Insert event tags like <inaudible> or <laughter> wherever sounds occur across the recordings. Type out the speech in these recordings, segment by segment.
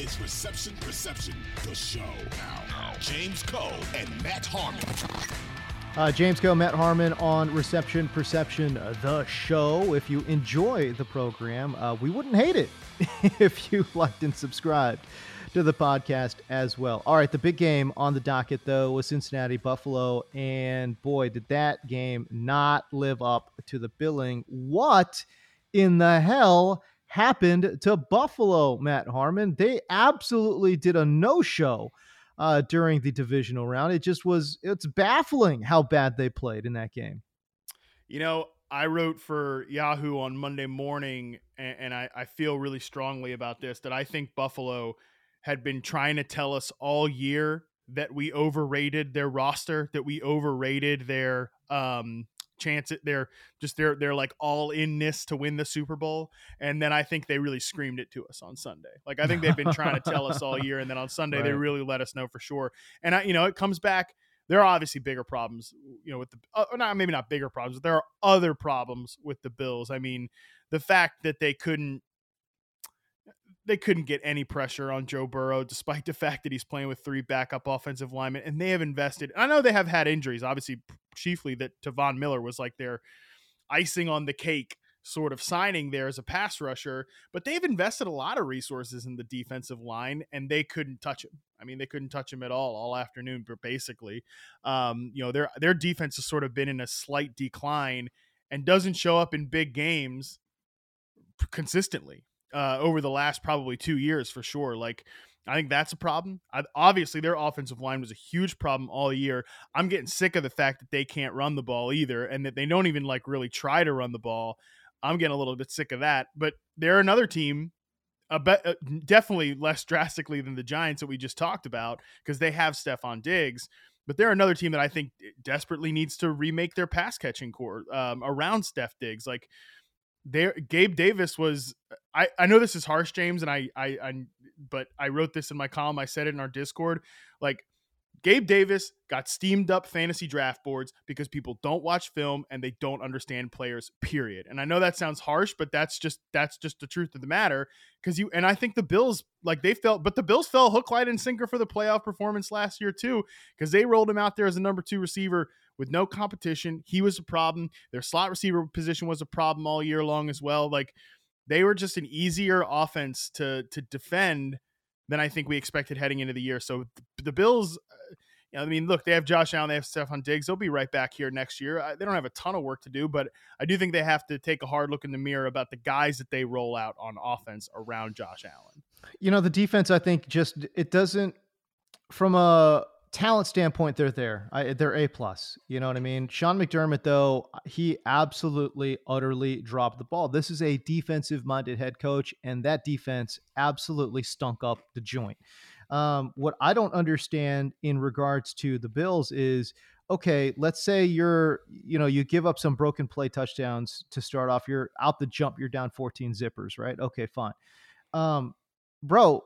Is Reception Perception, the show. Now, James Koh and Matt Harmon. Uh, James Koh, Matt Harmon on Reception Perception, the show. If you enjoy the program, uh, we wouldn't hate it <laughs> if you <laughs> liked and subscribed to the podcast as well. All right, the big game on the docket, though, was Cincinnati Buffalo. And boy, did that game not live up to the billing. What in the hell happened to Buffalo, Matt Harmon? They absolutely did a no show. Uh, during the divisional round, it just was, it's baffling how bad they played in that game. You know, I wrote for Yahoo on Monday morning, and, and I, I, feel really strongly about this that I think Buffalo had been trying to tell us all year that we overrated their roster, that we overrated their um, chance at their just their their like all inness to win the Super Bowl. And then I think they really screamed it to us on Sunday. Like I think they've been trying to tell us all year, and then on Sunday right. they really let us know for sure. And I, you know, it comes back. There are obviously bigger problems, you know, with the uh, not maybe not bigger problems, but there are other problems with the Bills. I mean, the fact that they couldn't they couldn't get any pressure on Joe Burrow, despite the fact that he's playing with three backup offensive linemen, and they have invested. I know they have had injuries, obviously, chiefly that Von Miller was like their icing on the cake sort of signing there as a pass rusher, but they've invested a lot of resources in the defensive line, and they couldn't touch him. I mean, they couldn't touch him at all all afternoon, but basically, um, you know, their their defense has sort of been in a slight decline and doesn't show up in big games consistently uh, over the last probably two years for sure. Like, I think that's a problem. I, obviously, their offensive line was a huge problem all year. I'm getting sick of the fact that they can't run the ball either, and that they don't even like really try to run the ball. I'm getting a little bit sick of that. But they're another team, a be- uh, definitely less <laughs> drastically than the Giants that we just talked about because they have Stefon Diggs. But they're another team that I think desperately needs to remake their pass catching core um, around Steph Diggs. Like there Gabe Davis was I I know this is harsh James and I I I but I wrote this in my column I said it in our Discord like Gabe Davis got steamed up fantasy draft boards because people don't watch film and they don't understand players period. And I know that sounds harsh, but that's just that's just the truth of the matter cuz you and I think the Bills like they felt but the Bills fell hook line and sinker for the playoff performance last year too cuz they rolled him out there as a number 2 receiver with no competition. He was a problem. Their slot receiver position was a problem all year long as well. Like they were just an easier offense to to defend than I think we expected heading into the year. So the Bills, uh, I mean, look, they have Josh Allen, they have Stefon Diggs. They'll be right back here next year. they don't have a ton of work to do, but I do think they have to take a hard look in the mirror about the guys that they roll out on offense around Josh Allen. You know, the defense, I think, just it doesn't from a talent standpoint, they're there. I, they're a plus. You know what I mean? Sean McDermott, though, he absolutely, utterly dropped the ball. This is a defensive-minded head coach, and that defense absolutely stunk up the joint. Um, what I don't understand in regards to the Bills is okay, let's say you're, you know, you give up some broken play touchdowns to start off. You're out the jump, you're down 14 zippers, right? Okay, fine. Um, bro,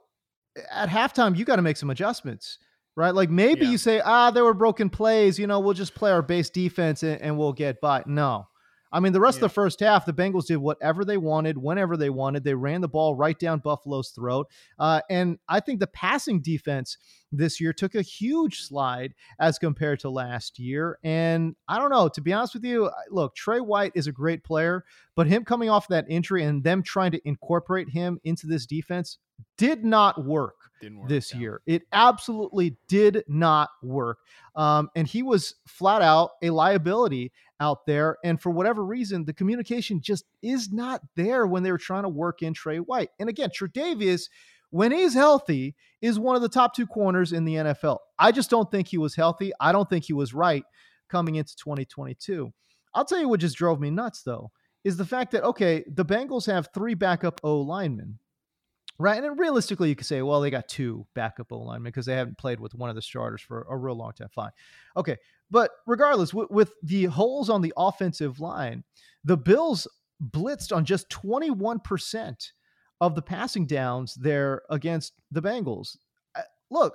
at halftime, you got to make some adjustments right? Like maybe yeah. you say, ah, there were broken plays. You know, we'll just play our base defense and, and we'll get by. No, I mean, the rest Yeah. of the first half, the Bengals did whatever they wanted, whenever they wanted. They ran the ball right down Buffalo's throat. Uh, and I think the passing defense this year took a huge slide as compared to last year. And I don't know, to be honest with you, look, Tre White is a great player, but him coming off that injury and them trying to incorporate him into this defense did not work work. this year. It absolutely did not work. Um, and he was flat out a liability out there. And for whatever reason, the communication just is not there when they were trying to work in Tre White. And again, Tre'Davious, when he's healthy, is one of the top two corners in the NFL. I just don't think he was healthy. I don't think he was right coming into 2022. I'll tell you what just drove me nuts, though, is the fact that, okay, the Bengals have three backup O linemen. Right. And then realistically, you could say, well, they got two backup O linemen because they haven't played with one of the starters for a real long time. Fine. Okay. But regardless, with, with the holes on the offensive line, the Bills blitzed on just 21% of the passing downs there against the Bengals. Uh, Look,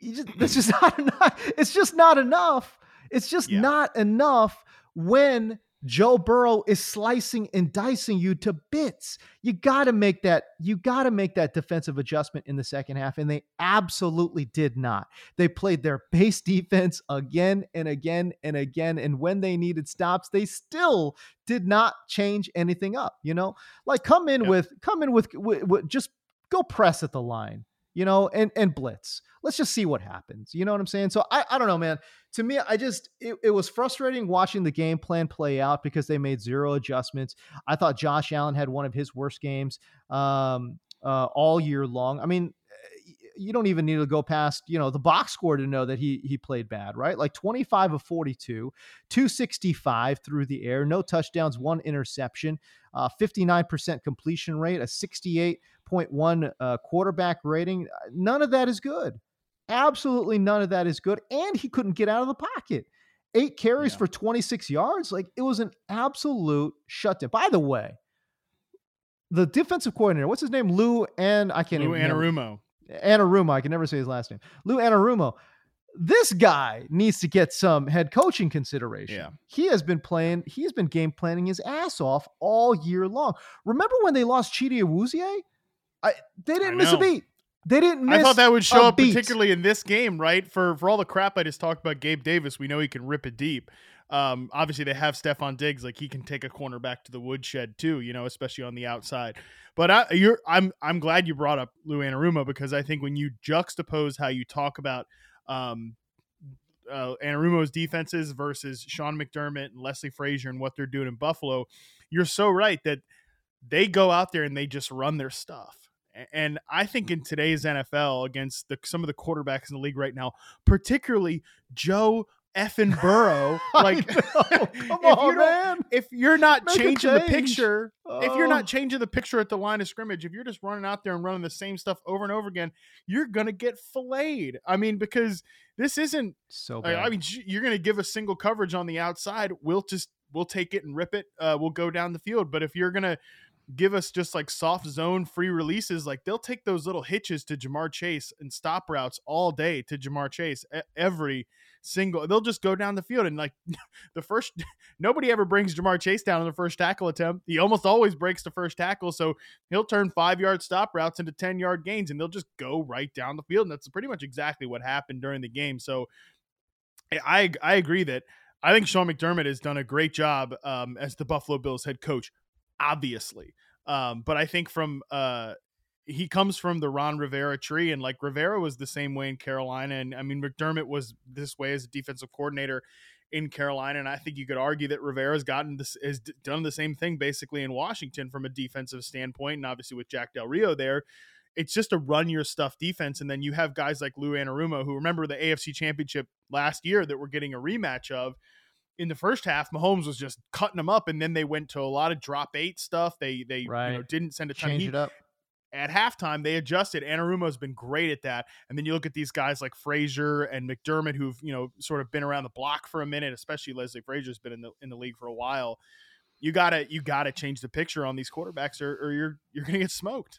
you just, that's just <laughs> not enough. It's just not enough. It's just Yeah. not enough when Joe Burrow is slicing and dicing you to bits. You got to make that you got to make that defensive adjustment in the second half and they absolutely did not. They played their base defense again and again and again and when they needed stops, they still did not change anything up, you know? Like come in Yep. with come in with, with, with just go press at the line you know, and and blitz. Let's just see what happens. You know what I'm saying? So I, I don't know, man. To me, I just it, it was frustrating watching the game plan play out because they made zero adjustments. I thought Josh Allen had one of his worst games um, uh, all year long. I mean, you don't even need to go past you know the box score to know that he he played bad, right? Like 25 of 42, 265 through the air, no touchdowns, one interception, uh, 59% completion rate, a 68.1 uh, quarterback rating. None of that is good. Absolutely none of that is good. And he couldn't get out of the pocket. Eight carries Yeah. for 26 yards. Like it was an absolute shutdown. By the way, the defensive coordinator, what's his name? Lou and I can't Lou even. Anarumo. Anarumo. I can never say his last name. Lou Anarumo. This guy needs to get some head coaching consideration. Yeah. He has been playing, he has been game planning his ass off all year long. Remember when they lost Chido Awuzie? I they didn't miss a beat. They didn't miss I thought that would show up beat. particularly in this game, right? For for all the crap I just talked about Gabe Davis, we know he can rip it deep. Um, obviously they have Stefon Diggs, like he can take a corner back to the woodshed too, you know, especially on the outside. But I, you're, I'm, I'm glad you brought up Lou Anarumo because I think when you juxtapose how you talk about um, uh, Anarumo's defenses versus Sean McDermott and Leslie Frazier and what they're doing in Buffalo, you're so right that they go out there and they just run their stuff. And I think in today's NFL, against the, some of the quarterbacks in the league right now, particularly Joe effing Burrow, <laughs> like <laughs> come if on, you man. If you're not Make changing the change. picture, if you're Oh. not changing the picture at the line of scrimmage, if you're just running out there and running the same stuff over and over again, you're gonna get filleted. I mean, because this isn't So I, bad. I mean, you're going to give a single coverage on the outside. We'll just we'll take it and rip it. Uh, we'll go down the field. But if you're going to give us just like soft zone free releases, like they'll take those little hitches to Ja'Marr Chase and stop routes all day to Ja'Marr Chase every single. They'll just go down the field and like <laughs> the first. <laughs> Nobody ever brings Ja'Marr Chase down on the first tackle attempt. He almost always breaks the first tackle, so he'll turn five yard stop routes into ten yard gains, and they'll just go right down the field. And that's pretty much exactly what happened during the game. So I I agree that I think Sean McDermott has done a great job um, as the Buffalo Bills head coach, obviously. Um, but I think from uh, he comes from the Ron Rivera tree, and like Rivera was the same way in Carolina, and I mean McDermott was this way as a defensive coordinator in Carolina, and I think you could argue that Rivera's gotten this has done the same thing basically in Washington from a defensive standpoint, and obviously with Jack Del Rio there. It's just a run your stuff defense, and then you have guys like Lou Anarumo who remember the AFC Championship last year that we're getting a rematch of. In the first half, Mahomes was just cutting them up, and then they went to a lot of drop eight stuff. They they you know, didn't send a ton. Change He- it up. at halftime they adjusted. Anarumo's been great at that. And then you look at these guys like Frazier and McDermott who've, you know, sort of been around the block for a minute, especially Leslie Frazier's been in the in the league for a while. You gotta you gotta change the picture on these quarterbacks or, or you're you're gonna get smoked.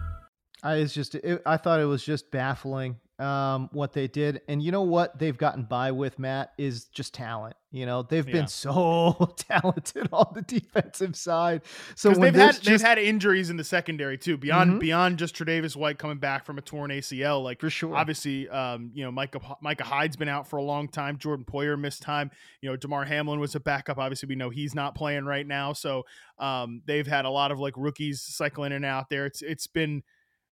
I it's just it, I thought it was just baffling um, what they did, and you know what they've gotten by with Matt is just talent. You know they've Yeah. been so <laughs> talented on the defensive side. So they've had this they've had injuries in the secondary too, beyond Mhm. beyond just Tre'Davious White coming back from a torn ACL. Like For sure. obviously, um, you know, Micah Micah Hyde's been out for a long time. Jordan Poyer missed time. You know, Damar Hamlin was a backup. Obviously, we know he's not playing right now. So um, they've had a lot of like rookies cycling in and out there. It's it's been.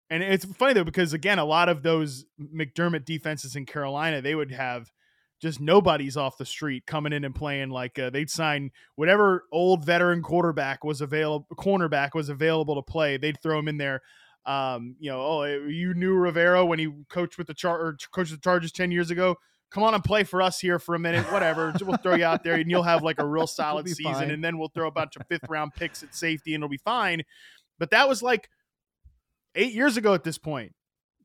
And it's funny though because again, a lot of those McDermott defenses in Carolina, they would have just nobody's off the street coming in and playing like uh, they'd sign whatever old veteran quarterback was available cornerback was available to play they'd throw him in there. Um, you know oh you knew Rivera when he coached with the char or coached the Chargers 10 years ago? Come on and play for us here for a minute whatever we'll throw you out there and you'll have like a real <laughs> solid season fine. and then we'll throw a bunch of fifth round picks at safety and it'll be fine. But that was like 8 years ago at this point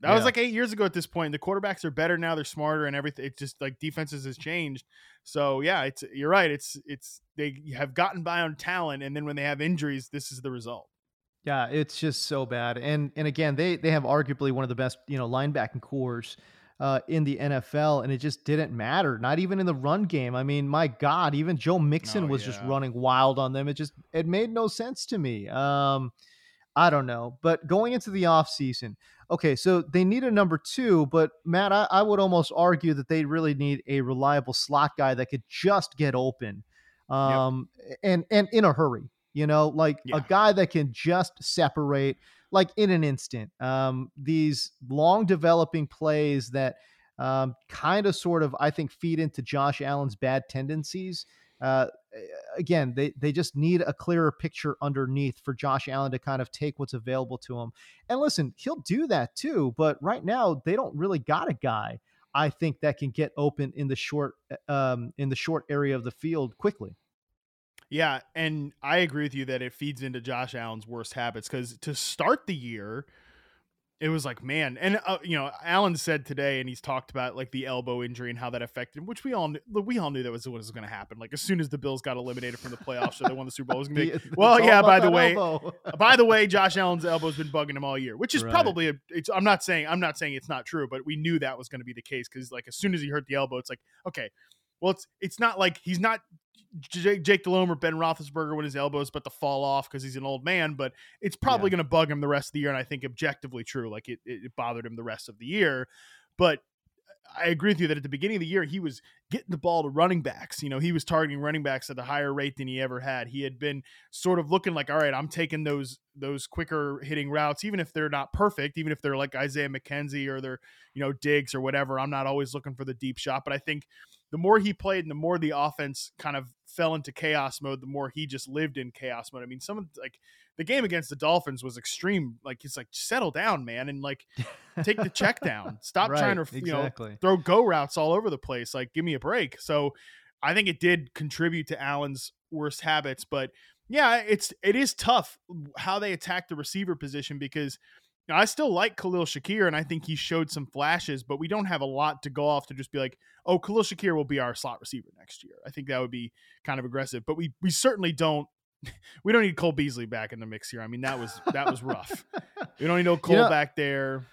that was like eight years ago at this point. The quarterbacks are better now; they're smarter, and everything. It's just like defenses has changed. So yeah, it's you're right. It's it's they have gotten by on talent, and then when they have injuries, this is the result. Yeah, it's just so bad. And and again, they they have arguably one of the best, you know, linebacking cores uh, in the NFL, and it just didn't matter. Not even in the run game. I mean, my God, even Joe Mixon Oh, was just running wild on them. It just it made no sense to me. Um, I don't know. But going into the offseason, okay, so they need a number two, but Matt, I, I would almost argue that they really need a reliable slot guy that could just get open. Um and and in a hurry, you know, like Yeah. a guy that can just separate like in an instant. Um these long developing plays that um kind of sort of I think feed into Josh Allen's bad tendencies. Uh again, they they just need a clearer picture underneath for Josh Allen to kind of take what's available to him. And listen, he'll do that too, but right now they don't really got a guy I think that can get open in the short um in the short area of the field quickly. Yeah, and I agree with you that it feeds into Josh Allen's worst habits because to start the year, it was like man, and uh, you know, Allen said today, and he's talked about like the elbow injury and how that affected, him, which we all knew, we all knew that was what was going to happen. Like as soon as the Bills got eliminated from the playoffs, so they won the Super Bowl, was going to be. <laughs> Well, yeah, by the way, elbow. <laughs> by the way, Josh Allen's elbow's been bugging him all year, which is Right. probably a, it's I'm not saying I'm not saying it's not true, but we knew that was going to be the case cuz like as soon as he hurt the elbow, it's like, okay, well it's it's not like he's not Jake, Jake Delhomme or Ben Roethlisberger when his elbow's about to fall off because he's an old man, but it's probably going to bug him the rest of the year, and I think objectively true, like it, it, it bothered him the rest of the year, but I agree with you that at the beginning of the year he was getting the ball to running backs. You know, he was targeting running backs at a higher rate than he ever had. He had been sort of looking like, all right, I'm taking those those quicker hitting routes, even if they're not perfect, even if they're like Isaiah McKenzie or they're you know Diggs or whatever. I'm not always looking for the deep shot, but I think the more he played and the more the offense kind of fell into chaos mode, the more he just lived in chaos mode. I mean, some of like the game against the Dolphins was extreme. Like it's like settle down, man, and like take the check <laughs> down. Stop trying Right, to you know throw go routes all over the place. Like, give me a break. So I think it did contribute to Allen's worst habits. But yeah, it's it is tough how they attack the receiver position because you know, I still like Khalil Shakir and I think he showed some flashes, but we don't have a lot to go off to just be like, oh, Khalil Shakir will be our slot receiver next year. I think that would be kind of aggressive. But we we certainly don't <laughs> we don't need Cole Beasley back in the mix here. I mean, that was that was rough. <laughs> we don't need no Cole know- back there.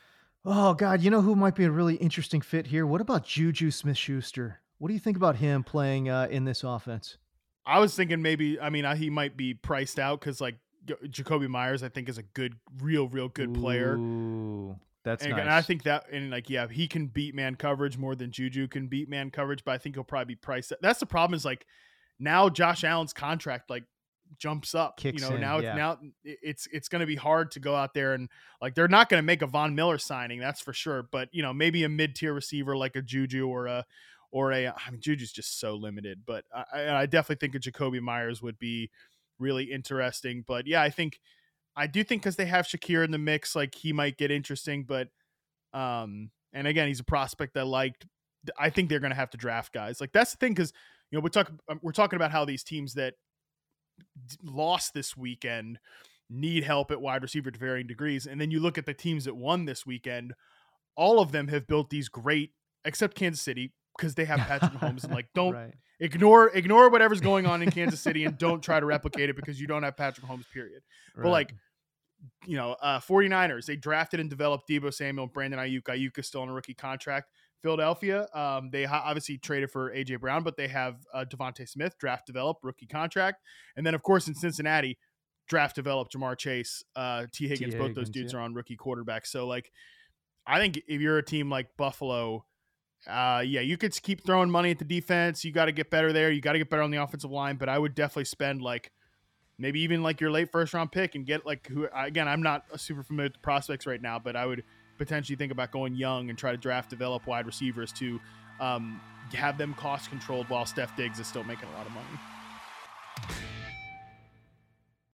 Oh God, you know who might be a really interesting fit here? What about Juju Smith Schuster? What do you think about him playing uh, in this offense? I was thinking maybe. I mean, I, he might be priced out because like Jakobi Meyers, I think is a good, real, real good player. Ooh, that's And, nice. and I think that, and like, yeah, he can beat man coverage more than Juju can beat man coverage, but I think he'll probably be priced. That's the problem is like now Josh Allen's contract like jumps up. Kicks you know, in, now yeah. now it's it's going to be hard to go out there and like they're not going to make a Von Miller signing, that's for sure. But you know, maybe a mid tier receiver like a Juju or a or a I mean Juju's just so limited, but I, I I definitely think a Jakobi Meyers would be really interesting. But yeah, I think I do think because they have Shakir in the mix, like he might get interesting. But um, and again, he's a prospect I liked. I think they're going to have to draft guys. Like that's the thing because you know we talk um, we're talking about how these teams that lost this weekend need help at wide receiver to varying degrees, and then you look at the teams that won this weekend. All of them have built these great, except Kansas City, because they have Patrick Mahomes. And like, <laughs> don't Right. ignore ignore whatever's going on in Kansas City and don't try to replicate it because you don't have Patrick Mahomes. Period. But like, you know, uh, 49ers, they drafted and developed Deebo Samuel, Brandon Aiyuk. Aiyuk is still on a rookie contract. Philadelphia, um, they obviously traded for AJ Brown, but they have uh, DeVonta Smith, draft developed, rookie contract. And then, of course, in Cincinnati, draft developed Ja'Marr Chase, uh, Tee Higgins. both those dudes yeah. are on rookie quarterbacks. So, like, I think if you're a team like Buffalo, uh, yeah, you could keep throwing money at the defense. You got to get better there. You got to get better on the offensive line. But I would definitely spend like maybe even like your late first round pick and get like who again. I'm not super familiar with the prospects right now, but I would potentially think about going young and try to draft develop wide receivers to um, have them cost controlled while Steph Diggs is still making a lot of money.